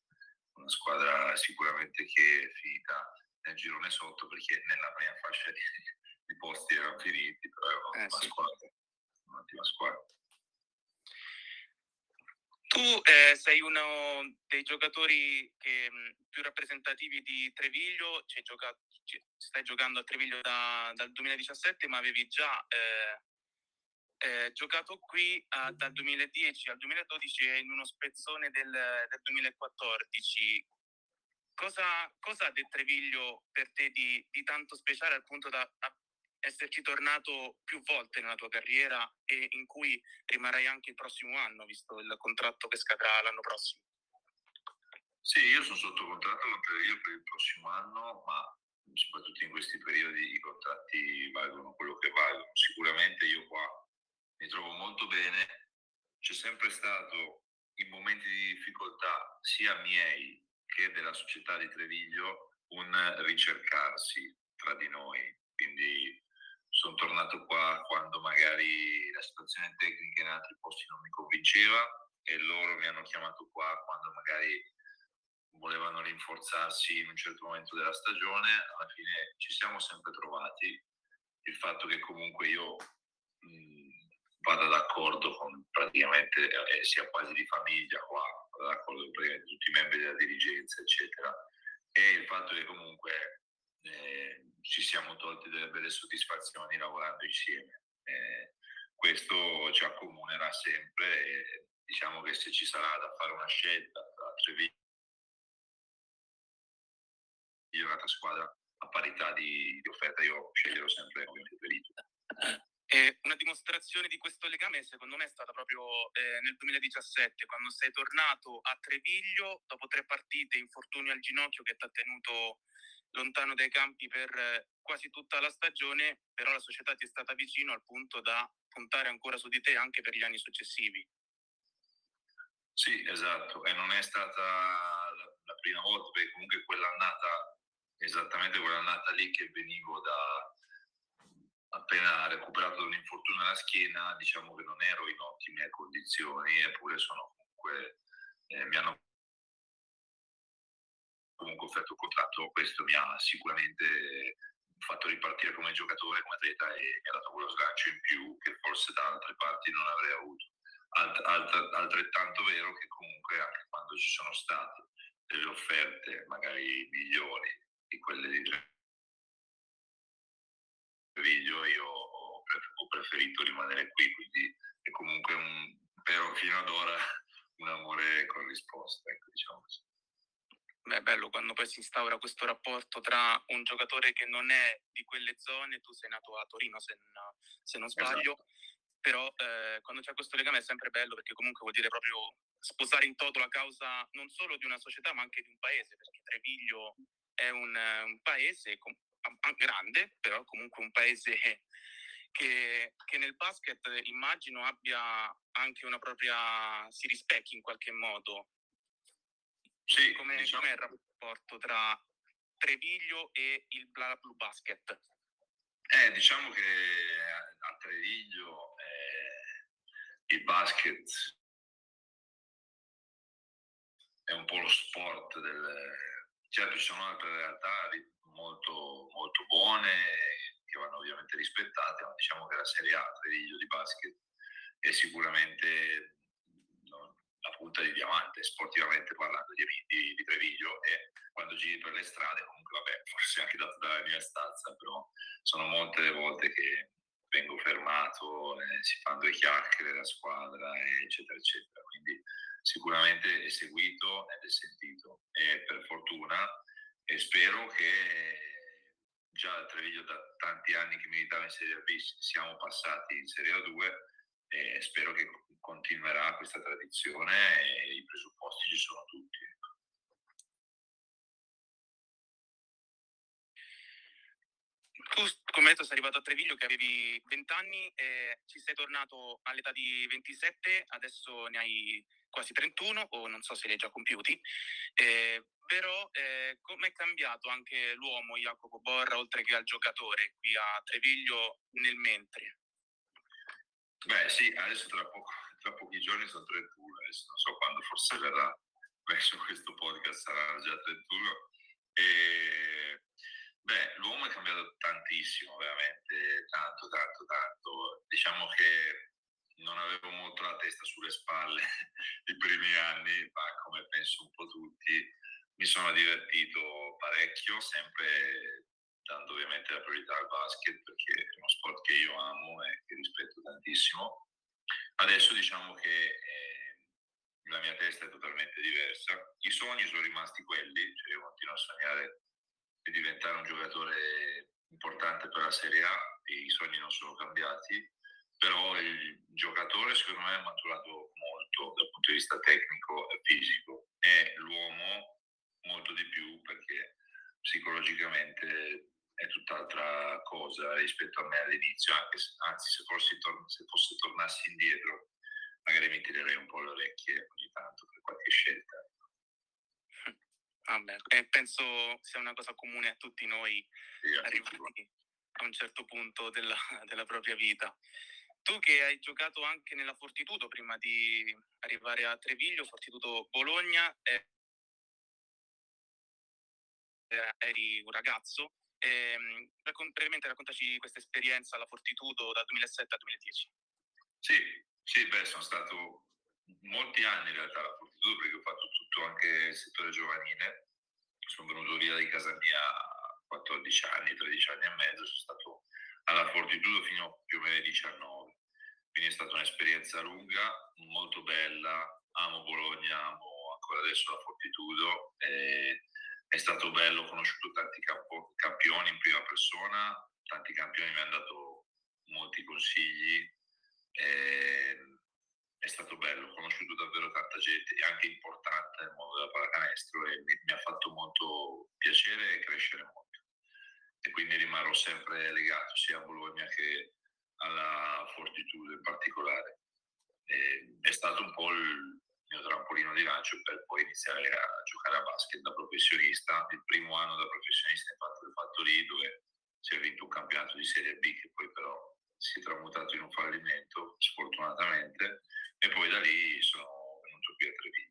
una squadra sicuramente che è finita nel girone sotto perché nella prima fascia di, di posti erano finiti, però è un'ottima, eh, sì. squadra, un'ottima squadra. Tu eh, sei uno dei giocatori che, più rappresentativi di Treviglio, ci giocato, ci, stai giocando a Treviglio da, dal 2017, ma avevi già eh, eh, giocato qui a, dal 2010 al 2012 e in uno spezzone del, del 2014. Cosa, cosa ha del Treviglio per te di, di tanto speciale al punto da esserci tornato più volte nella tua carriera e in cui rimarrai anche il prossimo anno, visto il contratto che scadrà l'anno prossimo? Sì, io sono sotto contratto per, il prossimo anno, ma soprattutto in questi periodi i contratti valgono quello che valgono. Sicuramente io qua mi trovo molto bene, c'è sempre stato in momenti di difficoltà sia miei che della società di Treviglio un ricercarsi tra di noi, quindi sono tornato qua quando magari la situazione tecnica in altri posti non mi convinceva e loro mi hanno chiamato qua quando magari volevano rinforzarsi in un certo momento della stagione, alla fine ci siamo sempre trovati. Il fatto che comunque io mh, vada d'accordo con praticamente, eh, sia quasi di famiglia qua, vada d'accordo con tutti i membri della dirigenza, eccetera, e il fatto che comunque eh, ci siamo tolti delle belle soddisfazioni lavorando insieme. Eh, questo ci accomunerà sempre e diciamo che se ci sarà da fare una scelta tra Treviglio e un'altra squadra a parità di, di, offerta io sceglierò sempre ovviamente Perito. E una dimostrazione di questo legame secondo me è stata proprio eh, nel 2017 quando sei tornato a Treviglio dopo tre partite, infortunio al ginocchio che ti ha tenuto lontano dai campi per eh, quasi tutta la stagione, però la società ti è stata vicino al punto da puntare ancora su di te anche per gli anni successivi. Sì, esatto, e non è stata la, prima volta, perché comunque quell'annata, esattamente quell'annata lì che venivo da appena recuperato da un infortunio alla schiena, diciamo che non ero in ottime condizioni, eppure sono comunque, eh, mi hanno comunque offerto il contratto, questo mi ha sicuramente fatto ripartire come giocatore, come atleta e mi ha dato quello sgancio in più che forse da altre parti non avrei avuto. Alt, alt, altrettanto vero che comunque anche quando ci sono state delle offerte magari migliori di quelle di Treviglio, io ho preferito rimanere qui, quindi è comunque un, però fino ad ora un amore corrisposto, ecco, diciamo così. Beh, è bello quando poi si instaura questo rapporto tra un giocatore che non è di quelle zone, tu sei nato a Torino se, no, se non sbaglio, esatto. però eh, quando c'è questo legame è sempre bello perché comunque vuol dire proprio sposare in toto la causa non solo di una società ma anche di un paese, perché Treviglio è un, un paese com- grande, però comunque un paese [laughs] che, che, nel basket immagino abbia anche una propria, si rispecchi in qualche modo. Sì, Come, diciamo... Com'è il rapporto tra Treviglio e il Bla Blue Basket? Eh, diciamo che a Treviglio eh, il basket è un po' lo sport del... Certo ci sono altre realtà molto, molto buone che vanno ovviamente rispettate, ma diciamo che la Serie A, Treviglio di basket, è sicuramente la punta di diamante, sportivamente parlando di, di, di, Treviglio e quando giri per le strade, comunque vabbè, [laughs] forse anche dato dalla mia stanza, però sono molte le volte che vengo fermato, eh, si fanno due chiacchiere la squadra, eccetera, eccetera. Quindi sicuramente è seguito ed è sentito e per fortuna e spero che già a Treviglio da tanti anni che militava in Serie B, siamo passati in Serie A2 e spero che continuerà questa tradizione e i presupposti ci sono tutti. Tu, come detto, sei arrivato a Treviglio che avevi 20 anni e ci sei tornato all'età di 27, adesso ne hai quasi 31 o non so se li hai già compiuti. Eh, però eh, come è cambiato anche l'uomo Jacopo Borra oltre che al giocatore qui a Treviglio nel mentre? Beh sì, adesso tra, poco, tra pochi giorni sono 31, adesso non so quando forse verrà [laughs] verso questo podcast sarà già 31 e beh l'uomo è cambiato tantissimo veramente tanto tanto tanto diciamo che non avevo molto la testa sulle spalle [laughs] i primi anni ma come penso un po' tutti mi sono divertito parecchio, sempre dando ovviamente la priorità al basket perché è uno sport che io amo e che rispetto tantissimo. Adesso diciamo che eh, la mia testa è totalmente diversa. I sogni sono rimasti quelli, cioè io continuo a sognare di diventare un giocatore importante per la Serie A i sogni non sono cambiati, però il giocatore secondo me è maturato molto dal punto di vista tecnico e fisico e l'uomo molto di più perché psicologicamente è tutt'altra cosa rispetto a me all'inizio, anche se, anzi se, fossi se fosse tornassi indietro magari mi tirerei un po' le orecchie ogni tanto per qualche scelta. Vabbè, eh, penso sia una cosa comune a tutti noi sì, arrivati a un certo punto della, della, propria vita. Tu che hai giocato anche nella Fortitudo prima di arrivare a Treviglio, Fortitudo Bologna, eh, eri un ragazzo. Ehm, raccon- brevemente raccontaci questa esperienza alla Fortitudo dal 2007 al 2010. Sì, sì, beh, sono stato molti anni in realtà alla Fortitudo perché ho fatto tutto anche il settore giovanile. Sono venuto via di casa mia a 14 anni, 13 anni e mezzo, sono stato alla Fortitudo fino a più o meno ai 19. Quindi è stata un'esperienza lunga, molto bella. Amo Bologna, amo ancora adesso la Fortitudo. E è stato bello, ho conosciuto tanti campo, campioni in prima persona, tanti campioni mi hanno dato molti consigli, è stato bello, ho conosciuto davvero tanta gente, anche importante nel mondo della pallacanestro e mi, mi ha fatto molto piacere e crescere molto. E quindi rimarrò sempre legato sia a Bologna che alla Fortitudo in particolare. E è stato un po' il, mio trampolino di lancio per poi iniziare a giocare a basket da professionista. Il primo anno da professionista infatti l'ho fatto lì dove si è vinto un campionato di Serie B che poi però si è tramutato in un fallimento sfortunatamente e poi da lì sono venuto qui a Treviglio.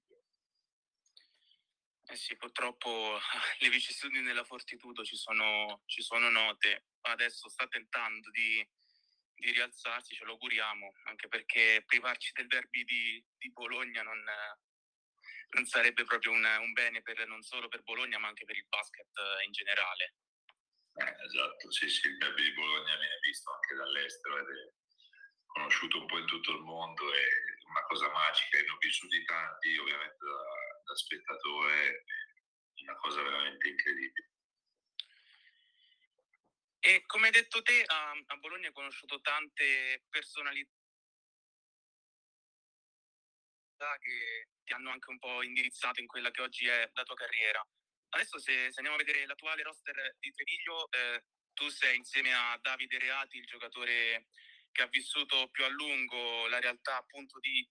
Eh sì, purtroppo [laughs] le vicissitudini della Fortitudo ci sono, ci sono note. Adesso sta tentando di di rialzarsi, ce lo auguriamo, anche perché privarci del derby di, di Bologna non, non, sarebbe proprio un, un, bene per, non solo per Bologna ma anche per il basket in generale. Eh, esatto, sì, sì, il derby di Bologna viene visto anche dall'estero ed è, conosciuto un po' in tutto il mondo, è una cosa magica, ne ho vissuti tanti, ovviamente da, da spettatore, una cosa veramente incredibile. E come hai detto te, a, a Bologna hai conosciuto tante personalità che ti hanno anche un po' indirizzato in quella che oggi è la tua carriera. Adesso se, se andiamo a vedere l'attuale roster di Treviglio, eh, tu sei insieme a Davide Reati, il giocatore che ha vissuto più a lungo la realtà appunto di,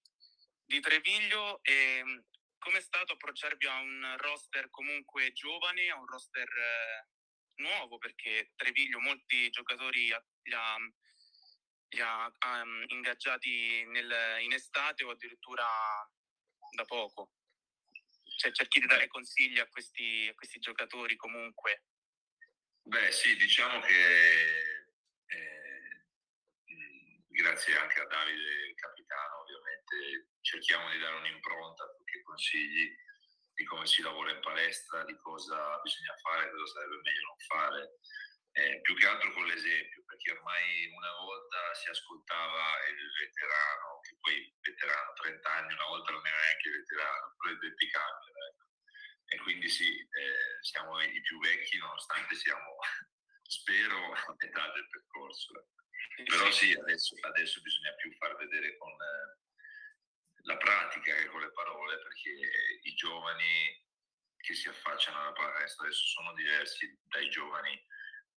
di Treviglio. E mm, com'è stato approcciarvi a un roster comunque giovane, a un roster eh, nuovo? Perché Treviglio molti giocatori li ha, li ha um, ingaggiati nel, in estate o addirittura da poco. Cioè, cerchi di dare consigli a questi, a questi giocatori comunque. Beh sì, diciamo che eh, grazie anche a Davide Capitano ovviamente cerchiamo di dare un'impronta più che consigli di come si lavora in palestra, di cosa bisogna fare, cosa sarebbe meglio non fare, eh, più che altro con l'esempio, perché ormai una volta si ascoltava il veterano, che poi veterano 30 anni, una volta non era neanche veterano, però i tempi cambiano. Ecco. E quindi sì, eh, siamo i più vecchi nonostante siamo, [laughs] spero, a metà del percorso. Però sì, adesso, adesso bisogna più far vedere con eh, la pratica che con le parole, perché i giovani che si affacciano alla palestra adesso sono diversi dai giovani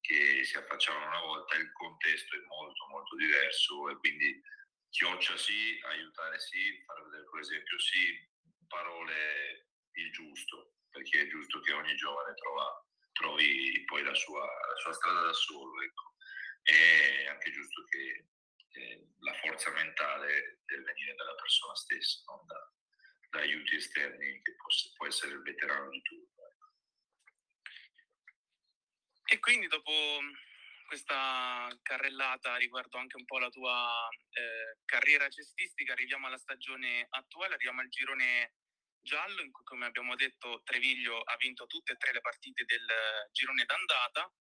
che si affacciavano una volta, il contesto è molto molto diverso e quindi chioccia sì, aiutare sì, far vedere per esempio sì, parole il giusto, perché è giusto che ogni giovane trova, trovi poi la sua, la sua strada da solo, ecco. è anche giusto che eh, la forza mentale deve venire dalla persona stessa, non da, da aiuti esterni che può, può essere il veterano di turno. E quindi dopo questa carrellata riguardo anche un po' la tua eh, carriera cestistica, arriviamo alla stagione attuale, arriviamo al girone giallo in cui come abbiamo detto Treviglio ha vinto tutte e tre le partite del girone d'andata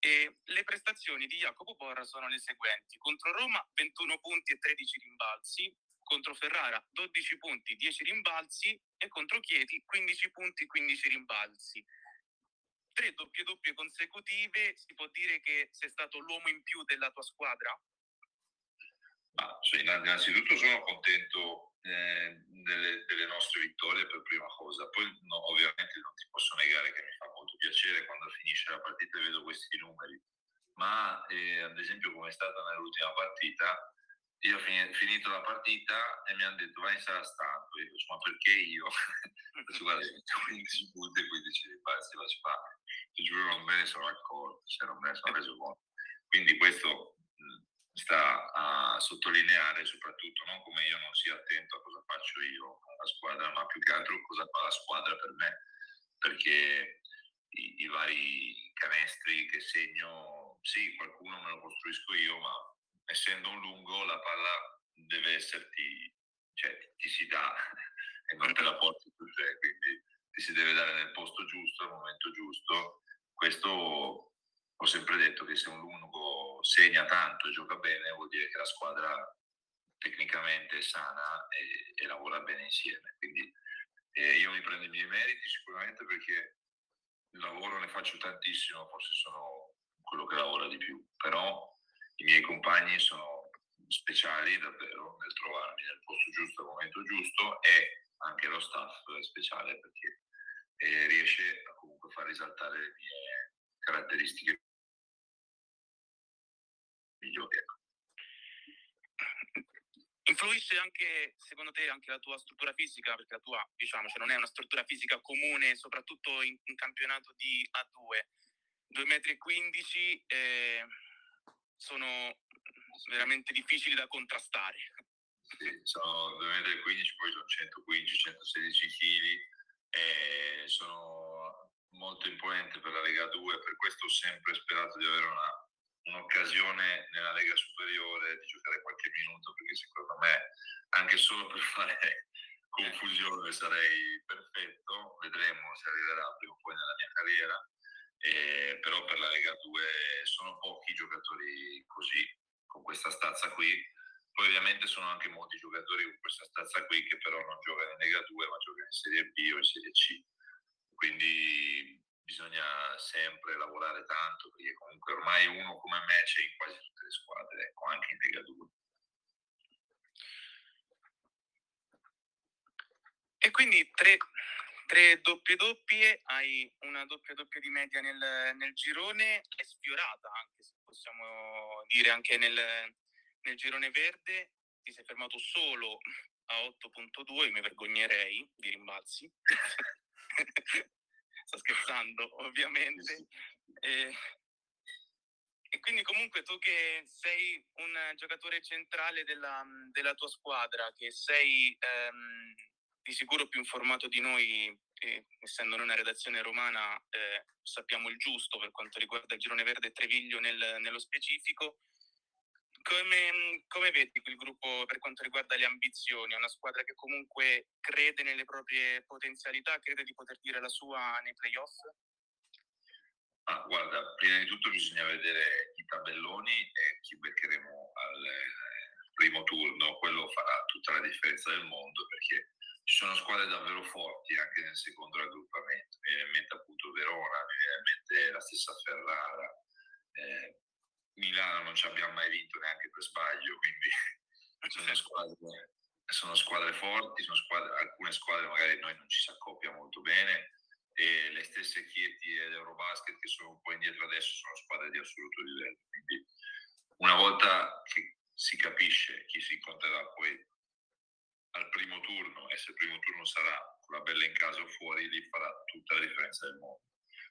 e le prestazioni di Jacopo Porra sono le seguenti. Contro Roma 21 punti e 13 rimbalzi, contro Ferrara 12 punti, 10 rimbalzi e contro Chieti 15 punti, 15 rimbalzi tre doppie doppie consecutive, si può dire che sei stato l'uomo in più della tua squadra? Ma, cioè, innanzitutto sono contento eh, delle, delle, nostre vittorie per prima cosa, poi no, ovviamente non ti posso negare che mi fa molto piacere quando finisce la partita e vedo questi numeri, ma eh, ad esempio come è stata nell'ultima partita, io ho finito la partita e mi hanno detto vai in sala stampa, io dico ma perché io? [laughs] Guarda, 15 punti e 15 ribassi, faccio ma ti giuro non me ne sono accorto, cioè non me ne sono reso conto. Quindi questo sta a sottolineare soprattutto non come io non sia attento a cosa faccio io con la squadra, ma più che altro cosa fa la squadra per me, perché i, i vari canestri che segno, sì, qualcuno me lo costruisco io, ma essendo un lungo la palla deve esserti, cioè ti si dà [laughs] e non te la porti tu te, quindi ti si deve dare nel posto giusto, al momento giusto. Questo ho sempre detto che se un lungo segna tanto e gioca bene vuol dire che la squadra tecnicamente è sana e, e lavora bene insieme. Quindi eh, io mi prendo i miei meriti sicuramente perché il lavoro ne faccio tantissimo, forse sono quello che lavora di più, però i miei compagni sono speciali davvero nel trovarmi nel posto giusto al momento giusto e anche lo staff è speciale perché eh, riesce a comunque far risaltare le mie caratteristiche migliori. Ecco. Influisce anche, secondo te, anche la tua struttura fisica, perché la tua, diciamo, cioè non è una struttura fisica comune, soprattutto in, in campionato di A2. 2,15 m, eh, sono veramente difficili da contrastare. Sì, sono 2,15 m, poi sono 115-116 kg, sono molto imponente per la Lega 2, per questo ho sempre sperato di avere una, un'occasione nella Lega Superiore, di giocare qualche minuto, perché secondo me anche solo per fare [laughs] confusione sarei perfetto, vedremo se arriverà prima o poi nella mia carriera. Eh, però per la Lega 2 sono pochi giocatori così, con questa stazza qui, Poi ovviamente sono anche molti giocatori con questa stazza qui che però non giocano in Lega 2 ma giocano in Serie B o in Serie C. Quindi bisogna sempre lavorare tanto perché comunque ormai uno come me c'è in quasi tutte le squadre, ecco, anche in Lega 2. E quindi tre, tre doppie doppie, hai una doppia doppia di media nel, nel girone, è sfiorata anche se possiamo dire anche nel, nel girone verde, ti sei fermato solo a 8.2, mi vergognerei di rimbalzi. [laughs] [laughs] Sto scherzando, [laughs] ovviamente. E, e, quindi comunque tu che sei un giocatore centrale della, della tua squadra, che sei ehm, di sicuro più informato di noi, eh, essendo noi una redazione romana, eh, sappiamo il giusto per quanto riguarda il girone verde e Treviglio nel, nello specifico. Come, come, vedi il gruppo per quanto riguarda le ambizioni? È una squadra che comunque crede nelle proprie potenzialità, crede di poter dire la sua nei playoff? Ah, guarda, prima di tutto bisogna vedere i tabelloni e chi beccheremo al eh, primo turno, quello farà tutta la differenza del mondo perché ci sono squadre davvero forti anche nel secondo raggruppamento, mi viene in mente appunto Verona, mi viene in mente la stessa Ferrara, eh, Milano non ci abbiamo mai vinto neanche per sbaglio, quindi [laughs] sono squadre, sono squadre forti, sono squadre, alcune squadre magari noi non ci si accoppia molto bene e le stesse Chieti ed Eurobasket che sono un po' indietro adesso sono squadre di assoluto livello, quindi una volta che si capisce chi si incontrerà poi al primo turno e se il primo turno sarà con la bella in casa o fuori, lì farà tutta la differenza del mondo.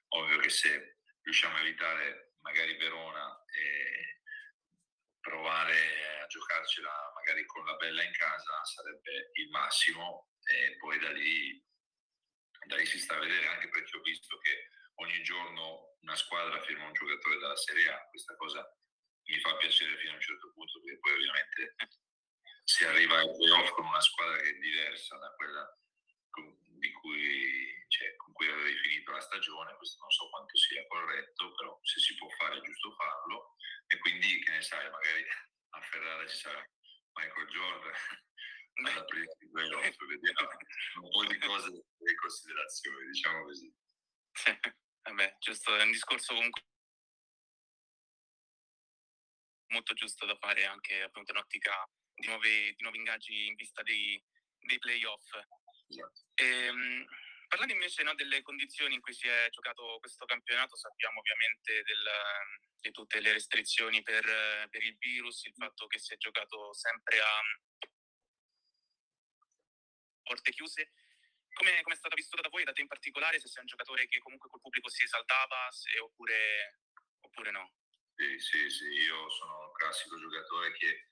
Ovvio che se riusciamo a evitare magari Verona e provare a giocarcela magari con la bella in casa sarebbe il massimo e poi da lì, da lì si sta a vedere anche perché ho visto che ogni giorno una squadra firma un giocatore dalla Serie A, questa cosa mi fa piacere fino a un certo punto perché poi ovviamente si arriva ai playoff con una squadra che è diversa da quella con, cui, cioè, con cui avevi finito la stagione, questo non so quanto sia corretto, però se si può fare è giusto farlo e quindi che ne sai, magari a Ferrara ci sarà Michael Jordan alla prima di playoff, [laughs] vediamo un po' di cose e considerazioni, diciamo così. Vabbè, giusto, è un discorso comunque molto giusto da fare anche appunto in ottica di, nuove, di nuovi ingaggi in vista dei, dei playoff. Esatto. Ehm, parlando invece no, delle condizioni in cui si è giocato questo campionato, sappiamo ovviamente del, di tutte le restrizioni per, per, il virus, il fatto che si è giocato sempre a porte chiuse. Come, è stata vissuta da voi, da te in particolare, se sei un giocatore che comunque col pubblico si esaltava se, oppure, oppure no? Sì, sì, sì, io sono il classico giocatore che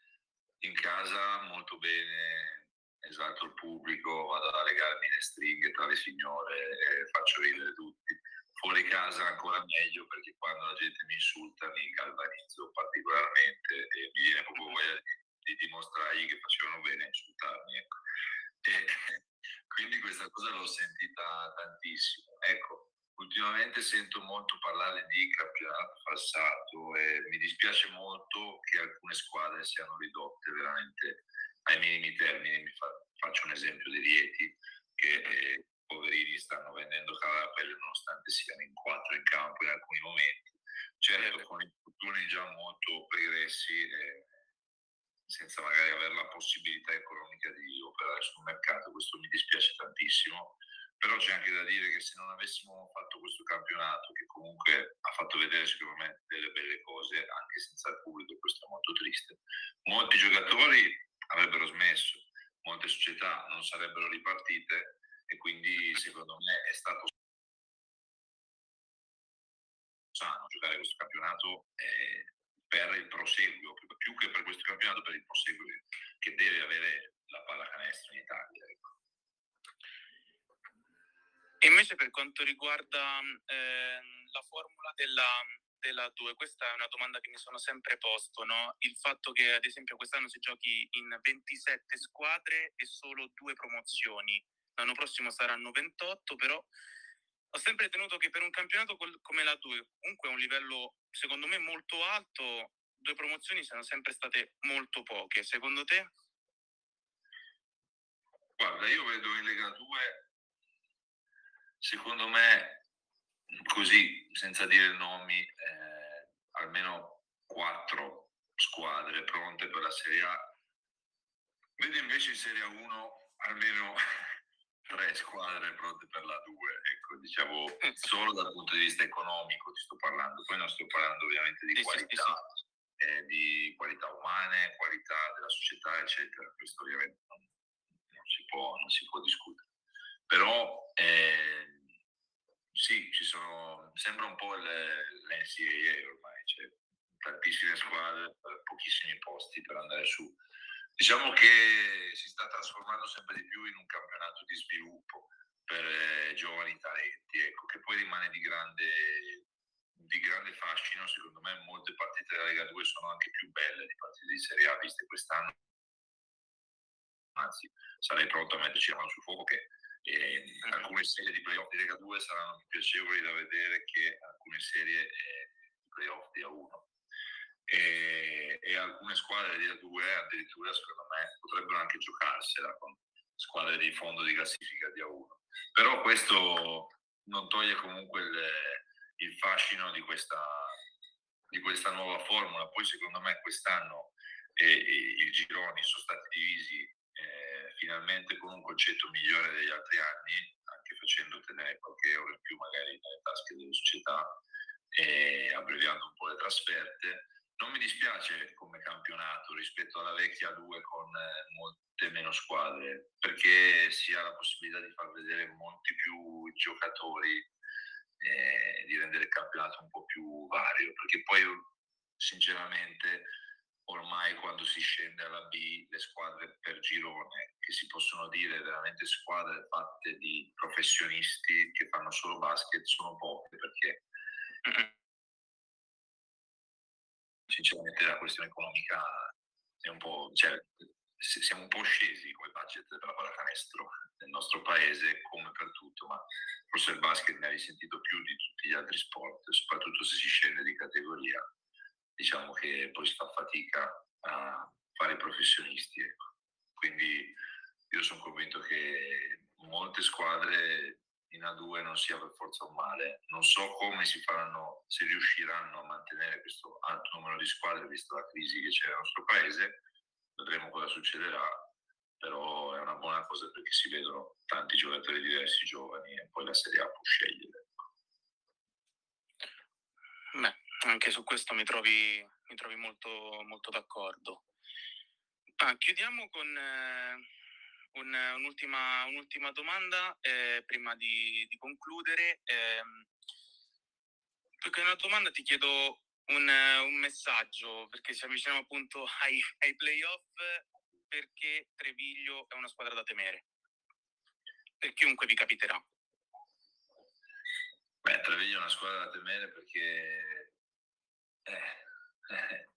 in casa molto bene, esalto il pubblico, vado a legarmi le stringhe tra le signore e faccio ridere tutti. Fuori casa ancora meglio perché quando la gente mi insulta mi galvanizzo particolarmente e mi viene proprio voglia di, di dimostrargli che facevano bene a insultarmi. Ecco. E, [laughs] quindi questa cosa l'ho sentita tantissimo. Ecco, ultimamente sento molto parlare di campionato falsato e mi dispiace molto che alcune squadre siano ridotte veramente ai minimi termini. Mi fa, faccio un esempio di Rieti che eh, poverini stanno vendendo cara la pelle nonostante siano in quattro in campo in alcuni momenti. Certo, con infortuni già molto pregressi, eh, senza magari avere la possibilità economica di operare sul mercato, questo mi dispiace tantissimo però c'è anche da dire che se non avessimo fatto questo campionato, che comunque ha fatto vedere secondo me delle belle cose, anche senza il pubblico, questo è molto triste, molti giocatori avrebbero smesso, molte società non sarebbero ripartite e quindi secondo me è stato sano giocare questo campionato eh, per il proseguio, più che per questo campionato, per il proseguio che deve avere la pallacanestro in Italia. Ecco. E invece per quanto riguarda eh, la formula della, della 2, questa è una domanda che mi sono sempre posto, no? il fatto che ad esempio quest'anno si giochi in 27 squadre e solo due promozioni, l'anno prossimo saranno 28, però ho sempre tenuto che per un campionato come la 2, comunque a un livello secondo me molto alto, due promozioni siano sempre state molto poche. Secondo te? Guarda, io vedo in Lega 2, secondo me, così, senza dire nomi, eh, almeno quattro squadre pronte per la Serie A. Vedo invece in Serie 1 almeno [laughs] tre squadre pronte per la 2, ecco, diciamo [laughs] solo dal punto di vista economico ti sto parlando, poi non sto parlando ovviamente di sì, qualità, sì, sì. Eh, di qualità umane, qualità della società, eccetera, questo ovviamente non, non, si, può, non si, può, discutere. Però eh, sì, ci sono, sembra un po' l'NCAA ormai, cioè tantissime squadre, pochissimi posti per andare su Diciamo che si sta trasformando sempre di più in un campionato di sviluppo per eh, giovani talenti, ecco, che poi rimane di grande, di grande fascino. Secondo me molte partite della Lega 2 sono anche più belle di partite di Serie A viste quest'anno. Anzi, sarei pronto a metterci la mano sul fuoco che eh, alcune serie di playoff di Lega 2 saranno più piacevoli da vedere che alcune serie eh, di playoff di A1 e, e alcune squadre di A2 addirittura secondo me potrebbero anche giocarsela con squadre di fondo di classifica di A1 però questo non toglie comunque il, il fascino di questa, di questa nuova formula. Poi secondo me quest'anno eh, i gironi sono stati divisi eh, finalmente con un concetto migliore degli altri anni anche facendo tenere qualche euro in più magari nelle tasche delle società e abbreviando un po' le trasferte. Non mi dispiace come campionato rispetto alla vecchia 2 con eh, molte meno squadre, perché si ha la possibilità di far vedere molti più giocatori e di rendere il campionato un po' più vario, perché poi sinceramente ormai quando si scende alla B le squadre per girone, che si possono dire veramente squadre fatte di professionisti che fanno solo basket, sono poche perché [clears throat] sinceramente la questione economica è un po', cioè, siamo un po' scesi come budget per la pallacanestro nel nostro paese come per tutto, ma forse il basket ne ha risentito più di tutti gli altri sport, soprattutto se si scende di categoria. Diciamo che poi si fa fatica a fare professionisti. Ecco. Quindi io sono convinto che molte squadre in A2 non sia per forza un male. Non so come si faranno, se riusciranno a mantenere questo alto numero di squadre, vista la crisi che c'è nel nostro paese. Vedremo cosa succederà, però è una buona cosa perché si vedono tanti giocatori diversi giovani e poi la Serie A può scegliere. Beh, anche su questo mi trovi, mi trovi molto, molto d'accordo. Ah, chiudiamo con... Eh un, un'ultima, un'ultima, domanda eh, prima di, di concludere. Eh, più che una domanda ti chiedo un, un messaggio perché ci avviciniamo appunto [laughs] ai, ai playoff perché Treviglio è una squadra da temere per chiunque vi capiterà. Beh, Treviglio è una squadra da temere perché eh, eh,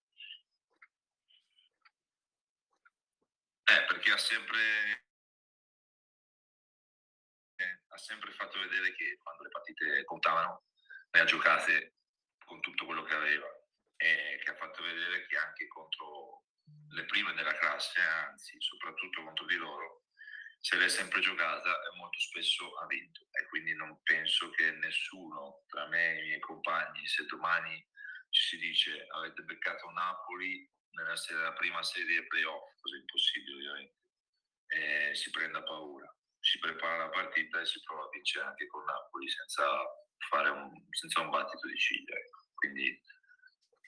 eh, perché ha sempre ha sempre fatto vedere che quando le partite contavano le ha giocate con tutto quello che aveva. E che ha fatto vedere che anche contro le prime della classe, anzi soprattutto contro di loro, se l'è sempre giocata e molto spesso ha vinto. E quindi non penso che nessuno tra me e i miei compagni, se domani ci si dice avete beccato Napoli nella, nella prima serie playoff, cosa impossibile ovviamente, e si prenda paura si prepara la partita e si prova a vincere anche con Napoli senza, fare un, senza un battito di ciglia. Ecco. Quindi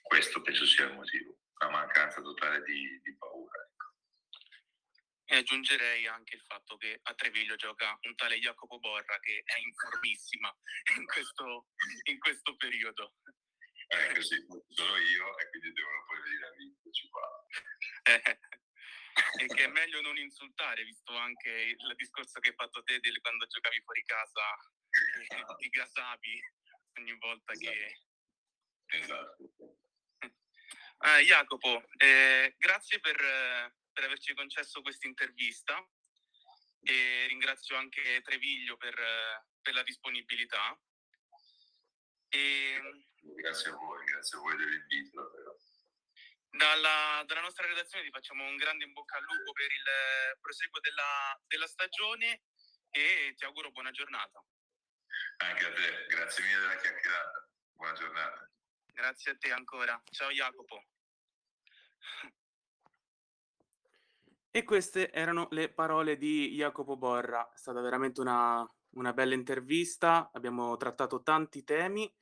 questo penso sia il motivo, la mancanza totale di, di paura. Ecco. E aggiungerei anche il fatto che a Treviglio gioca un tale Jacopo Borra che è in formissima in questo, in questo periodo. Eh, così sono io e quindi devono poi venire a vincerci qua. [laughs] e che è meglio non insultare, visto anche il discorso che hai fatto te del quando giocavi fuori casa, eh, ti gasavi ogni volta esatto. che... Esatto. [laughs] Ah, Jacopo, eh, grazie per, per, averci concesso questa intervista e ringrazio anche Treviglio per, per la disponibilità. E... Grazie a voi, grazie a voi dell'invito davvero. Dalla, dalla, nostra redazione ti facciamo un grande in bocca al lupo per il proseguo della, della stagione e ti auguro buona giornata. Anche a te, grazie mille della chiacchierata. Buona giornata. Grazie a te ancora. Ciao Jacopo. E queste erano le parole di Jacopo Borra. È stata veramente una, una bella intervista, abbiamo trattato tanti temi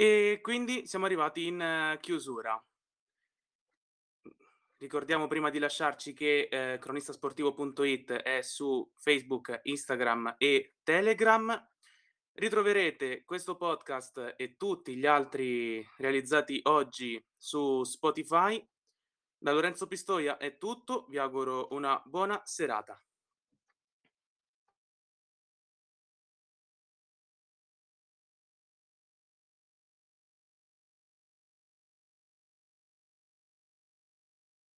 e quindi siamo arrivati in uh, chiusura. Ricordiamo prima di lasciarci che eh, cronistasportivo.it è su Facebook, Instagram e Telegram. Ritroverete questo podcast e tutti gli altri realizzati oggi su Spotify. Da Lorenzo Pistoia è tutto, vi auguro una buona serata.